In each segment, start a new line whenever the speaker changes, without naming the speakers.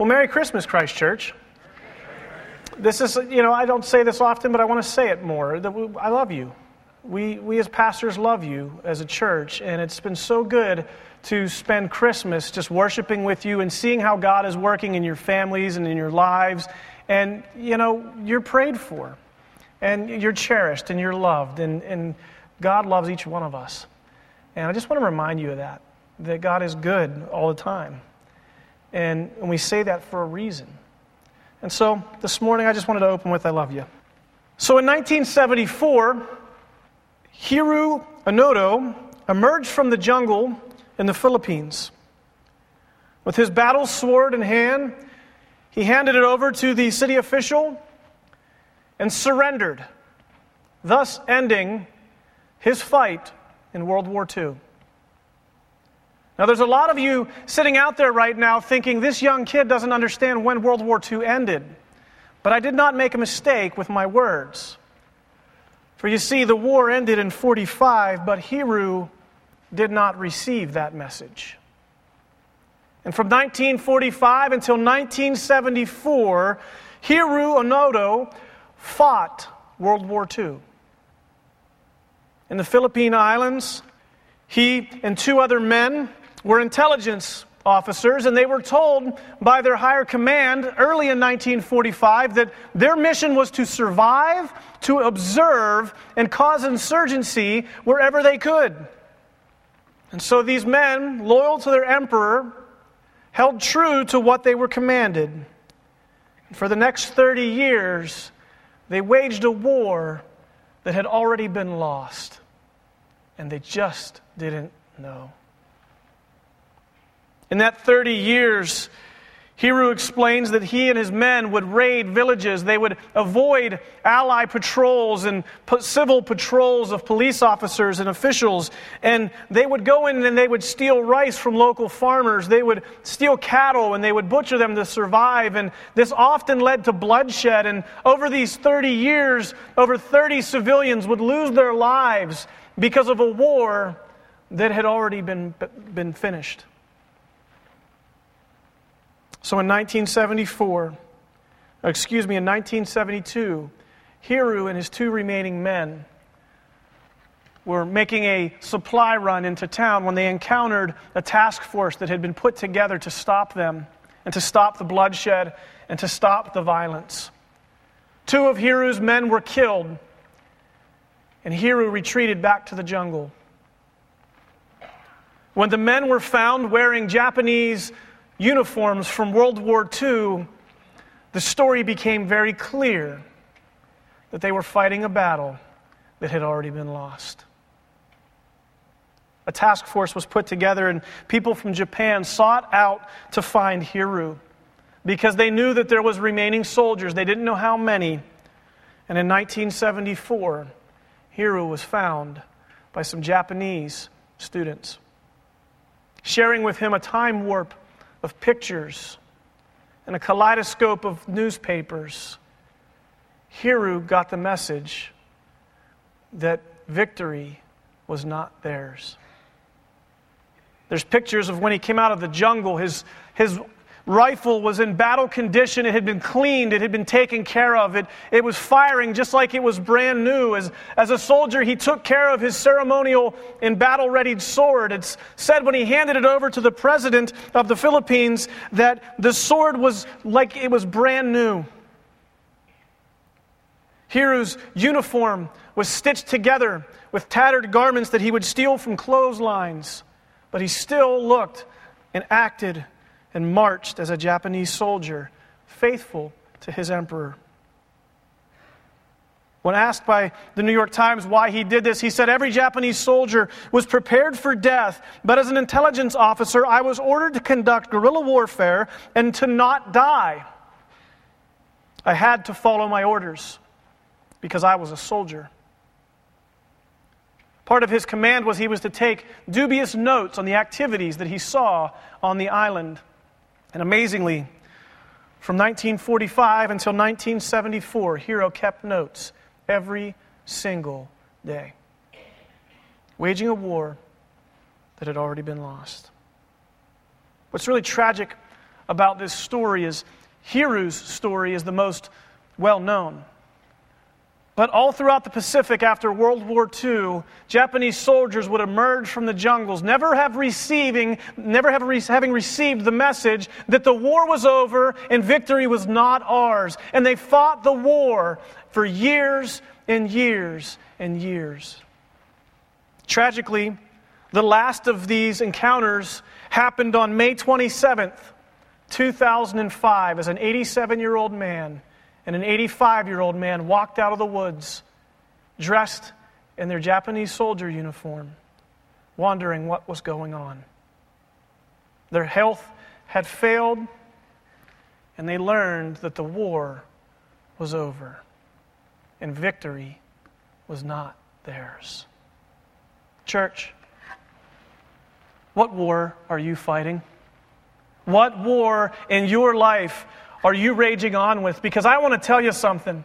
Well, Merry Christmas, Christ Church. This is, you know, I don't say this often, but I want to say it more. That I love you. We, we as pastors love you as a church, and it's been so good to spend Christmas just worshiping with you and seeing how God is working in your families and in your lives. And, you know, you're prayed for, and you're cherished, and you're loved, and, and God loves each one of us. And I just want to remind you of that, that God is good all the time. And, and we say that for a reason. And so this morning, I just wanted to open with I love you. So in 1974, Hiroo Onoda emerged from the jungle in the Philippines. With his battle sword in hand, he handed it over to the city official and surrendered, thus ending his fight in World War II. Now, there's a lot of you sitting out there right now thinking this young kid doesn't understand when World War II ended. But I did not make a mistake with my words. For you see, the war ended in 45, but Hiroo did not receive that message. And from 1945 until 1974, Hiroo Onoda fought World War II. In the Philippine Islands, he and two other men were intelligence officers, and they were told by their higher command early in 1945 that their mission was to survive, to observe, and cause insurgency wherever they could. And so these men, loyal to their emperor, held true to what they were commanded. For the next 30 years, they waged a war that had already been lost, and they just didn't know. In that 30 years, Hiroo explains that he and his men would raid villages. They would avoid ally patrols and civil patrols of police officers and officials. And they would go in and they would steal rice from local farmers. They would steal cattle and they would butcher them to survive. And this often led to bloodshed. And over these 30 years, over 30 civilians would lose their lives because of a war that had already been, been finished. So in 1974, excuse me, in 1972, Hiroo and his two remaining men were making a supply run into town when they encountered a task force that had been put together to stop them and to stop the bloodshed and to stop the violence. Two of Hiroo's men were killed, and Hiroo retreated back to the jungle. When the men were found wearing Japanese uniforms from World War II, the story became very clear that they were fighting a battle that had already been lost. A task force was put together, and people from Japan sought out to find Hiroo because they knew that there was remaining soldiers. They didn't know how many. And in 1974, Hiroo was found by some Japanese students, sharing with him a time warp of pictures and a kaleidoscope of newspapers, Hiroo got the message that victory was not theirs. There's pictures of when he came out of the jungle, his, his rifle was in battle condition. It had been cleaned, it had been taken care of. It, it was firing just like it was brand new. As, as a soldier, he took care of his ceremonial and battle readied sword. It's said when he handed it over to the president of the Philippines that the sword was like it was brand new. Hiroo's uniform was stitched together with tattered garments that he would steal from clotheslines, but he still looked and acted and marched as a Japanese soldier, faithful to his emperor. When asked by the New York Times why he did this, he said, Every Japanese soldier was prepared for death, but as an intelligence officer, I was ordered to conduct guerrilla warfare and to not die. I had to follow my orders because I was a soldier. Part of his command was he was to take dubious notes on the activities that he saw on the island. And amazingly, from 1945 until 1974, Hiroo kept notes every single day, waging a war that had already been lost. What's really tragic about this story is Hiroo's story is the most well known. But all throughout the Pacific after World War II, Japanese soldiers would emerge from the jungles, never have receiving, never have re- having received the message that the war was over and victory was not ours. And they fought the war for years and years and years. Tragically, the last of these encounters happened on May 27th, 2005, as an 87 year old man and an 85 year old man walked out of the woods dressed in their Japanese soldier uniform, wondering what was going on. Their health had failed, and they learned that the war was over and victory was not theirs. Church, what war are you fighting? What war in your life are you raging on with? Because I want to tell you something.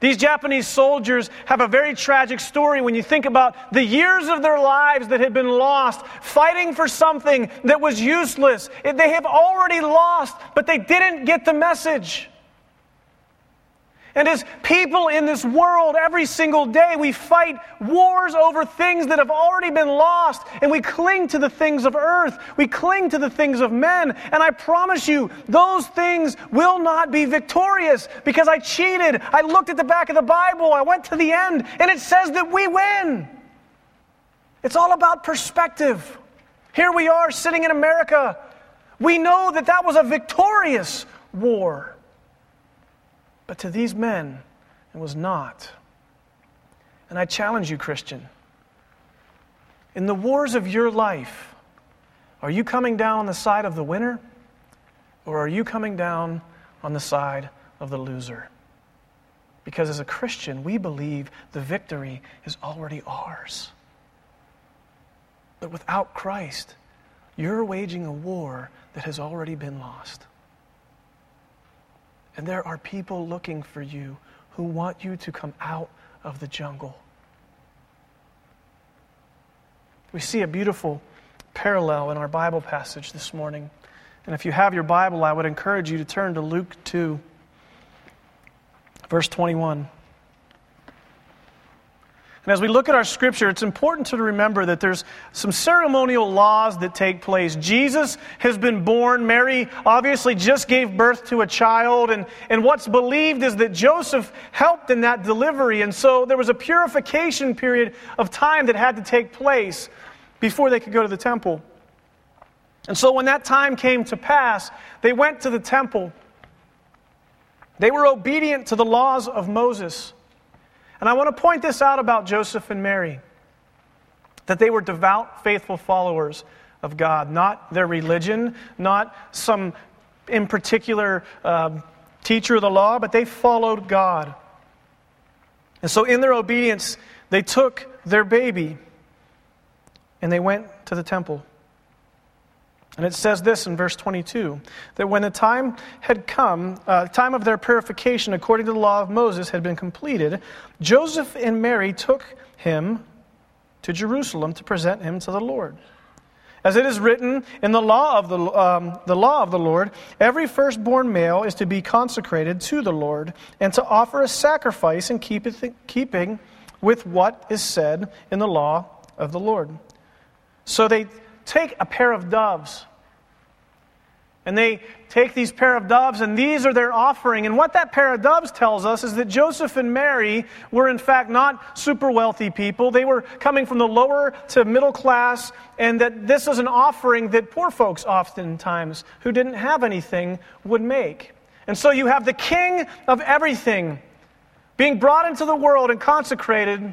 These Japanese soldiers have a very tragic story when you think about the years of their lives that had been lost fighting for something that was useless. They have already lost, but they didn't get the message. And as people in this world, every single day, we fight wars over things that have already been lost, and we cling to the things of earth. We cling to the things of men. And I promise you, those things will not be victorious because I cheated. I looked at the back of the Bible, I went to the end, and it says that we win. It's all about perspective. Here we are sitting in America. We know that that was a victorious war. But to these men, it was not. And I challenge you, Christian. In the wars of your life, are you coming down on the side of the winner? Or are you coming down on the side of the loser? Because as a Christian, we believe the victory is already ours. But without Christ, you're waging a war that has already been lost. And there are people looking for you who want you to come out of the jungle. We see a beautiful parallel in our Bible passage this morning. And if you have your Bible, I would encourage you to turn to Luke 2, verse 21. And as we look at our scripture, it's important to remember that there's some ceremonial laws that take place. Jesus has been born. Mary obviously just gave birth to a child. And, and what's believed is that Joseph helped in that delivery. And so there was a purification period of time that had to take place before they could go to the temple. And so when that time came to pass, they went to the temple. They were obedient to the laws of Moses. And I want to point this out about Joseph and Mary that they were devout, faithful followers of God, not their religion, not some in particular um, teacher of the law, but they followed God. And so, in their obedience, they took their baby and they went to the temple. And it says this in verse 22 that when the time had come, uh, time of their purification according to the law of Moses had been completed, Joseph and Mary took him to Jerusalem to present him to the Lord. As it is written in the law of the, um, the law of the Lord, every firstborn male is to be consecrated to the Lord and to offer a sacrifice in keeping with what is said in the law of the Lord. So they take a pair of doves. And they take these pair of doves, and these are their offering. And what that pair of doves tells us is that Joseph and Mary were, in fact, not super wealthy people. They were coming from the lower to middle class, and that this is an offering that poor folks, oftentimes, who didn't have anything, would make. And so you have the king of everything being brought into the world and consecrated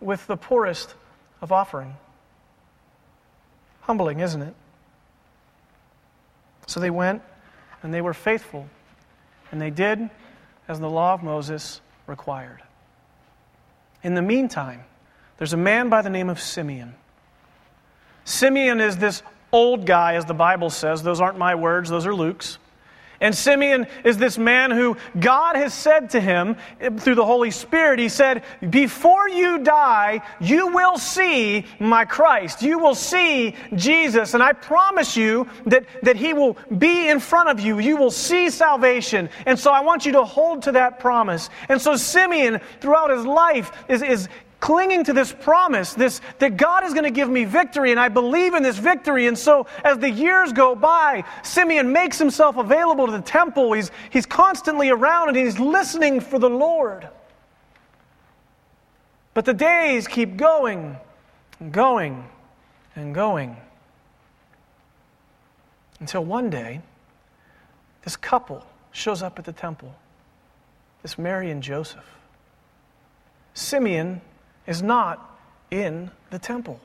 with the poorest of offering. Humbling, isn't it? So they went and they were faithful, and they did as the law of Moses required. In the meantime, there's a man by the name of Simeon. Simeon is this old guy, as the Bible says. Those aren't my words, those are Luke's. And Simeon is this man who God has said to him through the Holy Spirit, He said, Before you die, you will see my Christ. You will see Jesus. And I promise you that, that He will be in front of you. You will see salvation. And so I want you to hold to that promise. And so Simeon, throughout his life, is, is clinging to this promise, this that God is going to give me victory, and I believe in this victory. And so, as the years go by, Simeon makes himself available to the temple. He's, he's constantly around and he's listening for the Lord. But the days keep going and going and going. Until one day, this couple shows up at the temple this Mary and Joseph. Simeon is not in the temple.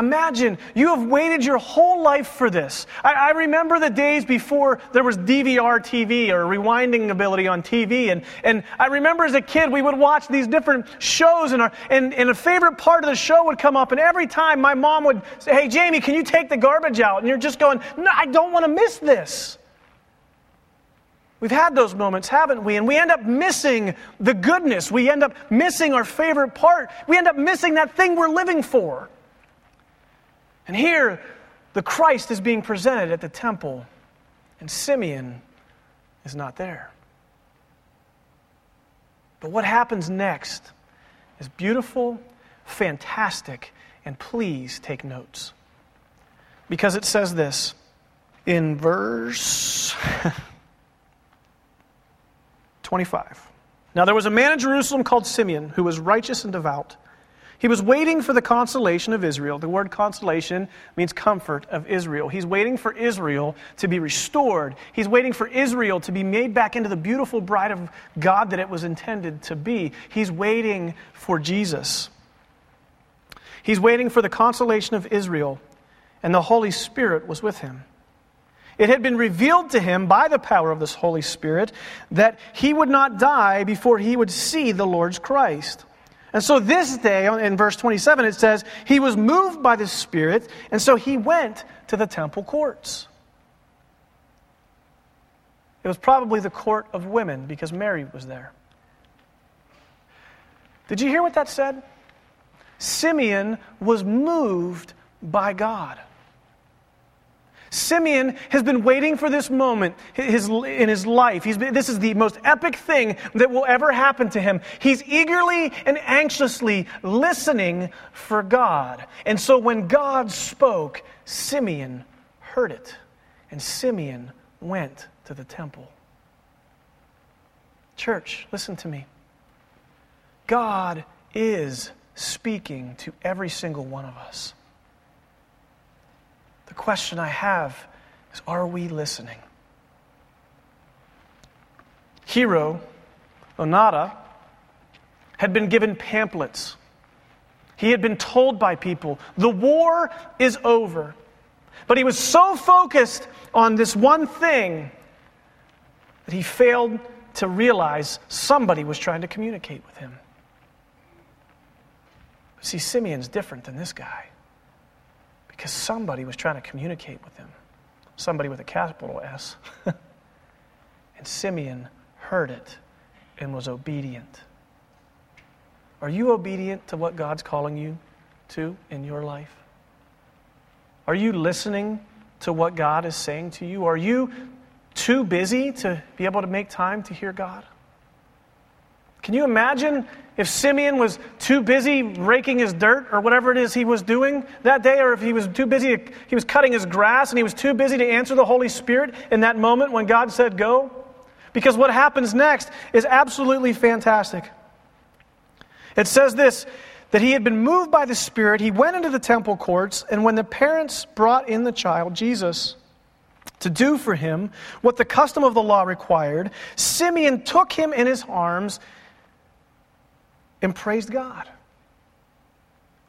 Imagine you have waited your whole life for this. I, I, remember the days before there was DVR TV or rewinding ability on TV. And, and I remember as a kid, we would watch these different shows, and, our, and, and a favorite part of the show would come up. And every time my mom would say, Hey, Jamie, can you take the garbage out? And you're just going, No, I don't want to miss this. We've had those moments, haven't we? And we end up missing the goodness. We end up missing our favorite part. We end up missing that thing we're living for. And here, the Christ is being presented at the temple, and Simeon is not there. But what happens next is beautiful, fantastic, and please take notes. Because it says this in verse. 25. Now there was a man in Jerusalem called Simeon who was righteous and devout. He was waiting for the consolation of Israel. The word consolation means comfort of Israel. He's waiting for Israel to be restored. He's waiting for Israel to be made back into the beautiful bride of God that it was intended to be. He's waiting for Jesus. He's waiting for the consolation of Israel, and the Holy Spirit was with him. It had been revealed to him by the power of this Holy Spirit that he would not die before he would see the Lord's Christ. And so this day, in verse 27, it says, he was moved by the Spirit, and so he went to the temple courts. It was probably the court of women because Mary was there. Did you hear what that said? Simeon was moved by God. Simeon has been waiting for this moment in his life. Been, this is the most epic thing that will ever happen to him. He's eagerly and anxiously listening for God. And so when God spoke, Simeon heard it. And Simeon went to the temple. Church, listen to me. God is speaking to every single one of us. The question I have is are we listening? Hiroo Onoda had been given pamphlets. He had been told by people, the war is over. But he was so focused on this one thing that he failed to realize somebody was trying to communicate with him. See, Simeon's different than this guy. Because somebody was trying to communicate with him. Somebody with a capital S. and Simeon heard it and was obedient. Are you obedient to what God's calling you to in your life? Are you listening to what God is saying to you? Are you too busy to be able to make time to hear God? Can you imagine if Simeon was too busy raking his dirt or whatever it is he was doing that day, or if he was too busy, he was cutting his grass and he was too busy to answer the Holy Spirit in that moment when God said go? Because what happens next is absolutely fantastic. It says this that he had been moved by the Spirit, he went into the temple courts, and when the parents brought in the child, Jesus, to do for him what the custom of the law required, Simeon took him in his arms and praised God.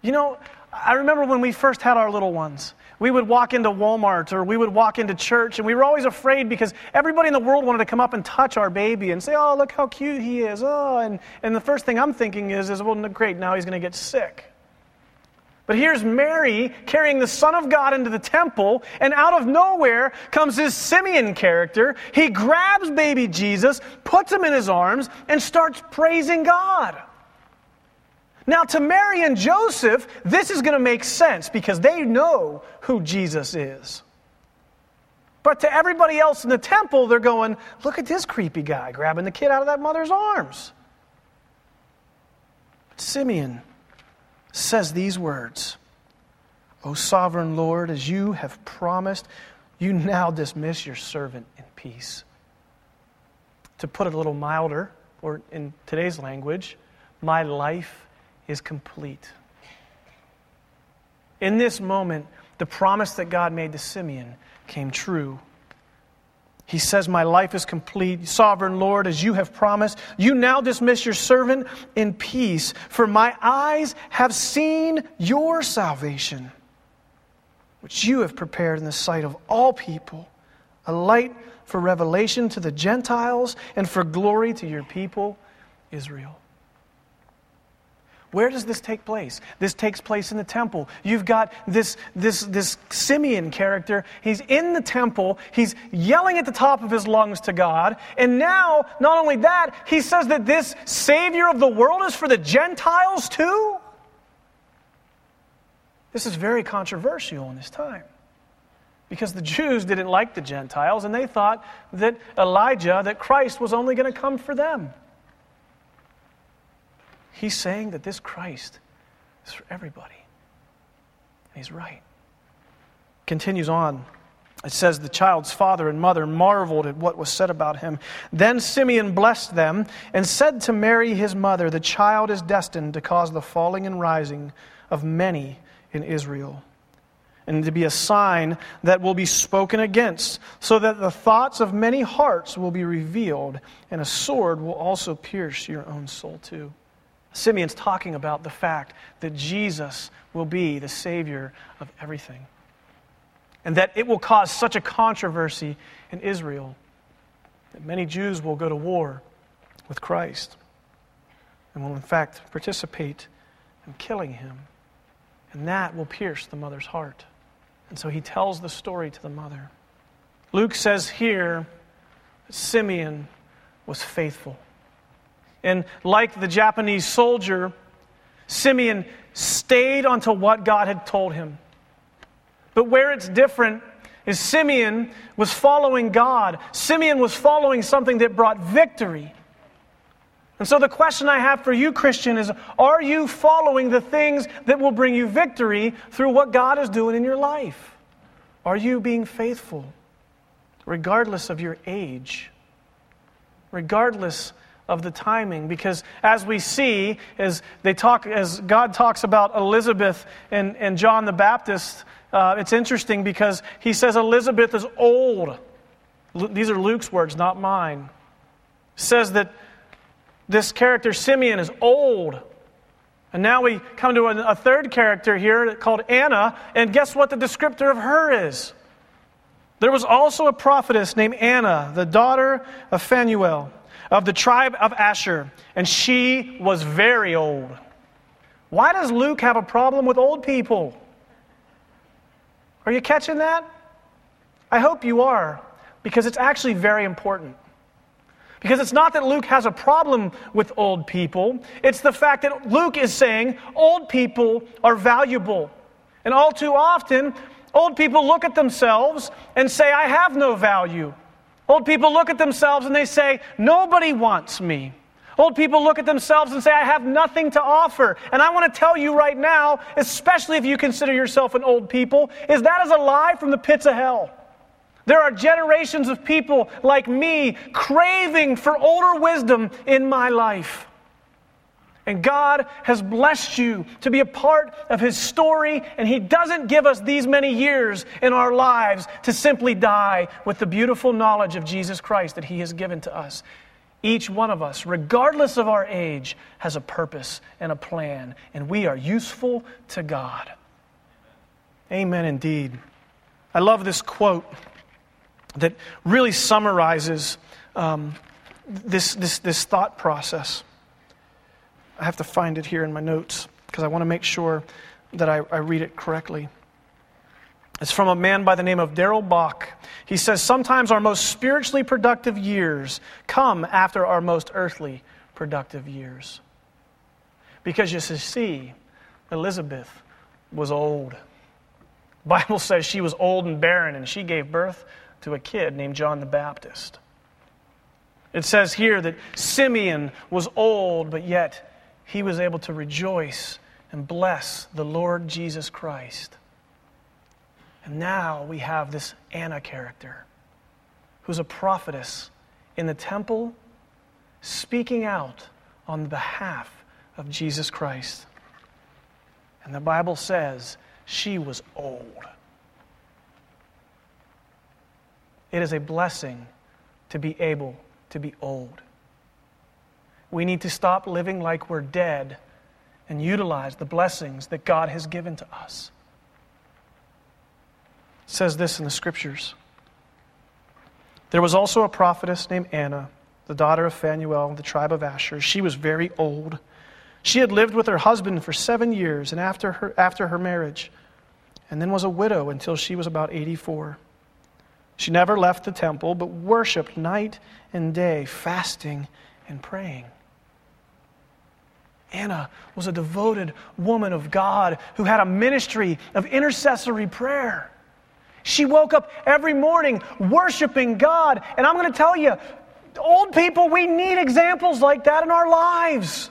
You know, I remember when we first had our little ones. We would walk into Walmart or we would walk into church, and we were always afraid because everybody in the world wanted to come up and touch our baby and say, Oh, look how cute he is. Oh, and, and the first thing I'm thinking is, is Well, great, now he's going to get sick. But here's Mary carrying the Son of God into the temple, and out of nowhere comes this Simeon character. He grabs baby Jesus, puts him in his arms, and starts praising God. Now, to Mary and Joseph, this is going to make sense because they know who Jesus is. But to everybody else in the temple, they're going, look at this creepy guy grabbing the kid out of that mother's arms. Simeon says these words O sovereign Lord, as you have promised, you now dismiss your servant in peace. To put it a little milder, or in today's language, my life is complete. In this moment, the promise that God made to Simeon came true he says, My life is complete. Sovereign Lord, as you have promised, you now dismiss your servant in peace, for my eyes have seen your salvation, which you have prepared in the sight of all people, a light for revelation to the Gentiles and for glory to your people, Israel. Where does this take place? This takes place in the temple. You've got this, this, this Simeon character. He's in the temple. He's yelling at the top of his lungs to God. And now, not only that, he says that this Savior of the world is for the Gentiles too. This is very controversial in this time because the Jews didn't like the Gentiles and they thought that Elijah, that Christ was only going to come for them. He's saying that this Christ is for everybody. And he's right. Continues on. It says, The child's father and mother marveled at what was said about him. Then Simeon blessed them and said to Mary, his mother, The child is destined to cause the falling and rising of many in Israel, and to be a sign that will be spoken against, so that the thoughts of many hearts will be revealed, and a sword will also pierce your own soul too. Simeon's talking about the fact that Jesus will be the Savior of everything. And that it will cause such a controversy in Israel that many Jews will go to war with Christ and will, in fact, participate in killing him. And that will pierce the mother's heart. And so he tells the story to the mother. Luke says here that Simeon was faithful. And like the Japanese soldier, Simeon stayed onto what God had told him. But where it's different is Simeon was following God. Simeon was following something that brought victory. And so the question I have for you, Christian, is are you following the things that will bring you victory through what God is doing in your life? Are you being faithful, regardless of your age, regardless of the timing. Because as we see as they talk as god talks about elizabeth and, and john the baptist uh, it's interesting because he says elizabeth is old. These are luke's words not mine. Says that this character simeon is old. And now we come to a, a third character here called anna. And guess what the descriptor of her is? There was also a prophetess named anna the daughter of phanuel of the tribe of Asher, and she was very old. Why does Luke have a problem with old people? Are you catching that? I hope you are, because it's actually very important. Because it's not that Luke has a problem with old people, it's the fact that Luke is saying old people are valuable. And all too often, old people look at themselves and say, I have no value. Old people look at themselves and they say, Nobody wants me. Old people look at themselves and say, I have nothing to offer. And I want to tell you right now, especially if you consider yourself an old people, is that is a lie from the pits of hell. There are generations of people like me craving for older wisdom in my life. And God has blessed you to be a part of His story, and He doesn't give us these many years in our lives to simply die with the beautiful knowledge of Jesus Christ that He has given to us. Each one of us, regardless of our age, has a purpose and a plan, and we are useful to God. Amen, indeed. I love this quote that really summarizes um, this, this, this thought process. I have to find it here in my notes because I want to make sure that I, I read it correctly. It's from a man by the name of Darrell Bock. He says, Sometimes our most spiritually productive years come after our most earthly productive years. Because you see, Elizabeth was old. The Bible says she was old and barren, and she gave birth to a kid named John the Baptist. It says here that Simeon was old, but yet he was able to rejoice and bless the Lord Jesus Christ. And now we have this Anna character who's a prophetess in the temple speaking out on behalf of Jesus Christ. And the Bible says she was old. It is a blessing to be able to be old. We need to stop living like we're dead and utilize the blessings that God has given to us. It says this in the scriptures. There was also a prophetess named Anna, the daughter of Phanuel, the tribe of Asher. She was very old. She had lived with her husband for seven years and after her, after her marriage, and then was a widow until she was about 84. She never left the temple, but worshiped night and day, fasting and praying. Anna was a devoted woman of God who had a ministry of intercessory prayer. She woke up every morning worshiping God. And I'm going to tell you, old people, we need examples like that in our lives.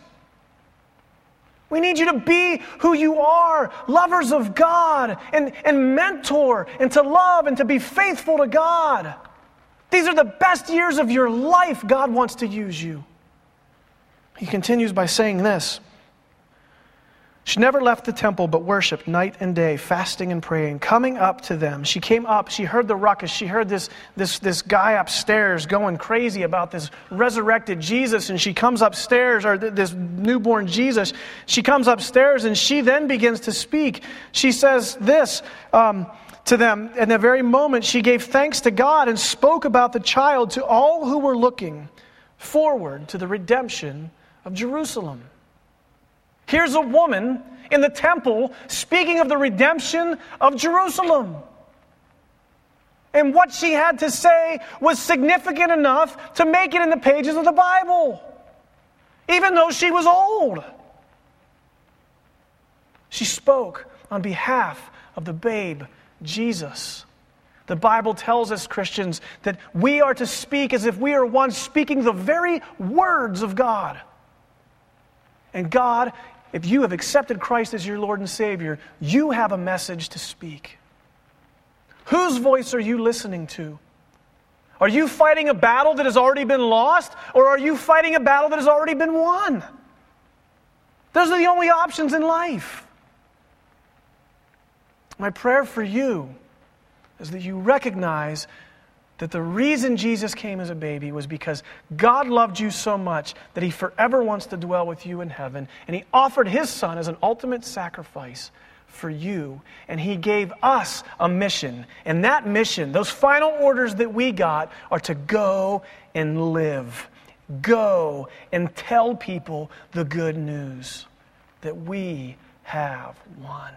We need you to be who you are, lovers of God, and, and mentor, and to love and to be faithful to God. These are the best years of your life. God wants to use you. He continues by saying this she never left the temple but worshiped night and day, fasting and praying. Coming up to them, she came up, she heard the ruckus, she heard this, this, this guy upstairs going crazy about this resurrected Jesus, and she comes upstairs, or this newborn Jesus. She comes upstairs and she then begins to speak. She says this. Um, to them. In the very moment, she gave thanks to God and spoke about the child to all who were looking forward to the redemption of Jerusalem. Here's a woman in the temple speaking of the redemption of Jerusalem. And what she had to say was significant enough to make it in the pages of the Bible, even though she was old. She spoke on behalf of the babe, Jesus. The Bible tells us, Christians, that we are to speak as if we are one speaking the very words of God. And God if you have accepted Christ as your Lord and Savior, you have a message to speak. Whose voice are you listening to? Are you fighting a battle that has already been lost, or are you fighting a battle that has already been won? Those are the only options in life. My prayer for you is that you recognize that the reason Jesus came as a baby was because God loved you so much that he forever wants to dwell with you in heaven. And he offered his son as an ultimate sacrifice for you. And he gave us a mission. And that mission, those final orders that we got, are to go and live. Go and tell people the good news that we have won.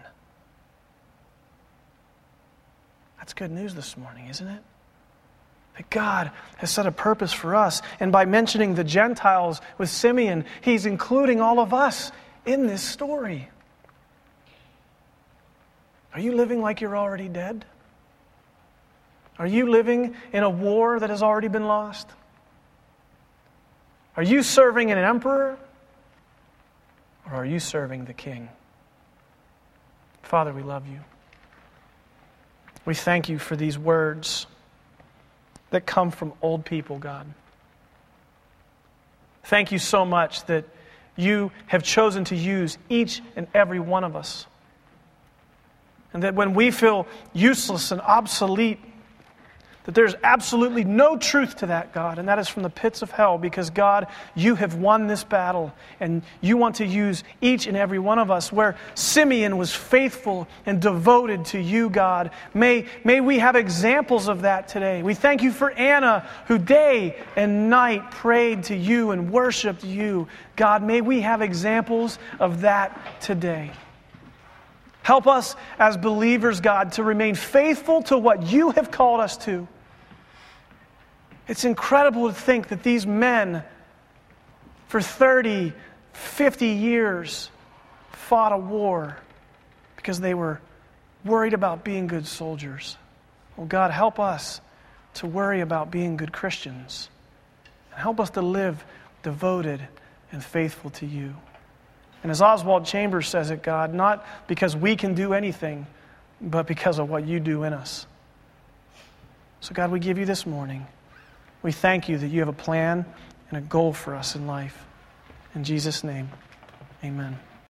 That's good news this morning, isn't it? That God has set a purpose for us. And by mentioning the Gentiles with Simeon, he's including all of us in this story. Are you living like you're already dead? Are you living in a war that has already been lost? Are you serving an emperor? Or are you serving the king? Father, we love you. We thank you for these words that come from old people, God. Thank you so much that you have chosen to use each and every one of us. And that when we feel useless and obsolete, that there's absolutely no truth to that, God, and that is from the pits of hell because, God, you have won this battle and you want to use each and every one of us. Where Simeon was faithful and devoted to you, God, may, may we have examples of that today. We thank you for Anna, who day and night prayed to you and worshiped you. God, may we have examples of that today. Help us as believers, God, to remain faithful to what you have called us to. It's incredible to think that these men, for 30, 50 years, fought a war because they were worried about being good soldiers. Well, God, help us to worry about being good Christians. And help us to live devoted and faithful to you. And as Oswald Chambers says it, God, not because we can do anything, but because of what you do in us. So, God, we give you this morning. We thank you that you have a plan and a goal for us in life. In Jesus' name, amen.